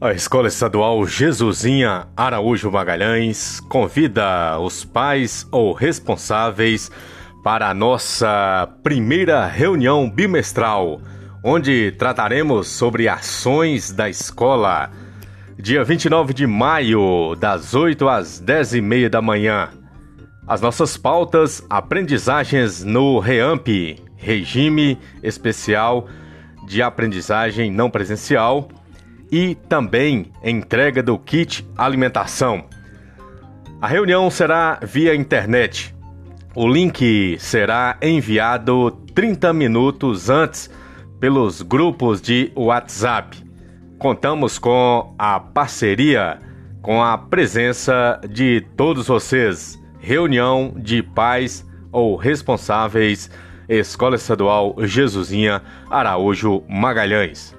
A Escola Estadual Jesusinha Araújo Magalhães convida os pais ou responsáveis para a nossa primeira reunião bimestral, onde trataremos sobre ações da escola. Dia 29 de maio, das 8 às 10 e meia da manhã. As nossas pautas: aprendizagens no REAMP, Regime Especial de Aprendizagem Não Presencial e também entrega do kit alimentação. A reunião será via internet. O link será enviado 30 minutos antes pelos grupos de WhatsApp. Contamos com a parceria, com a presença de todos vocês. Reunião de pais ou responsáveis, Escola Estadual Jesusinha Araújo Magalhães.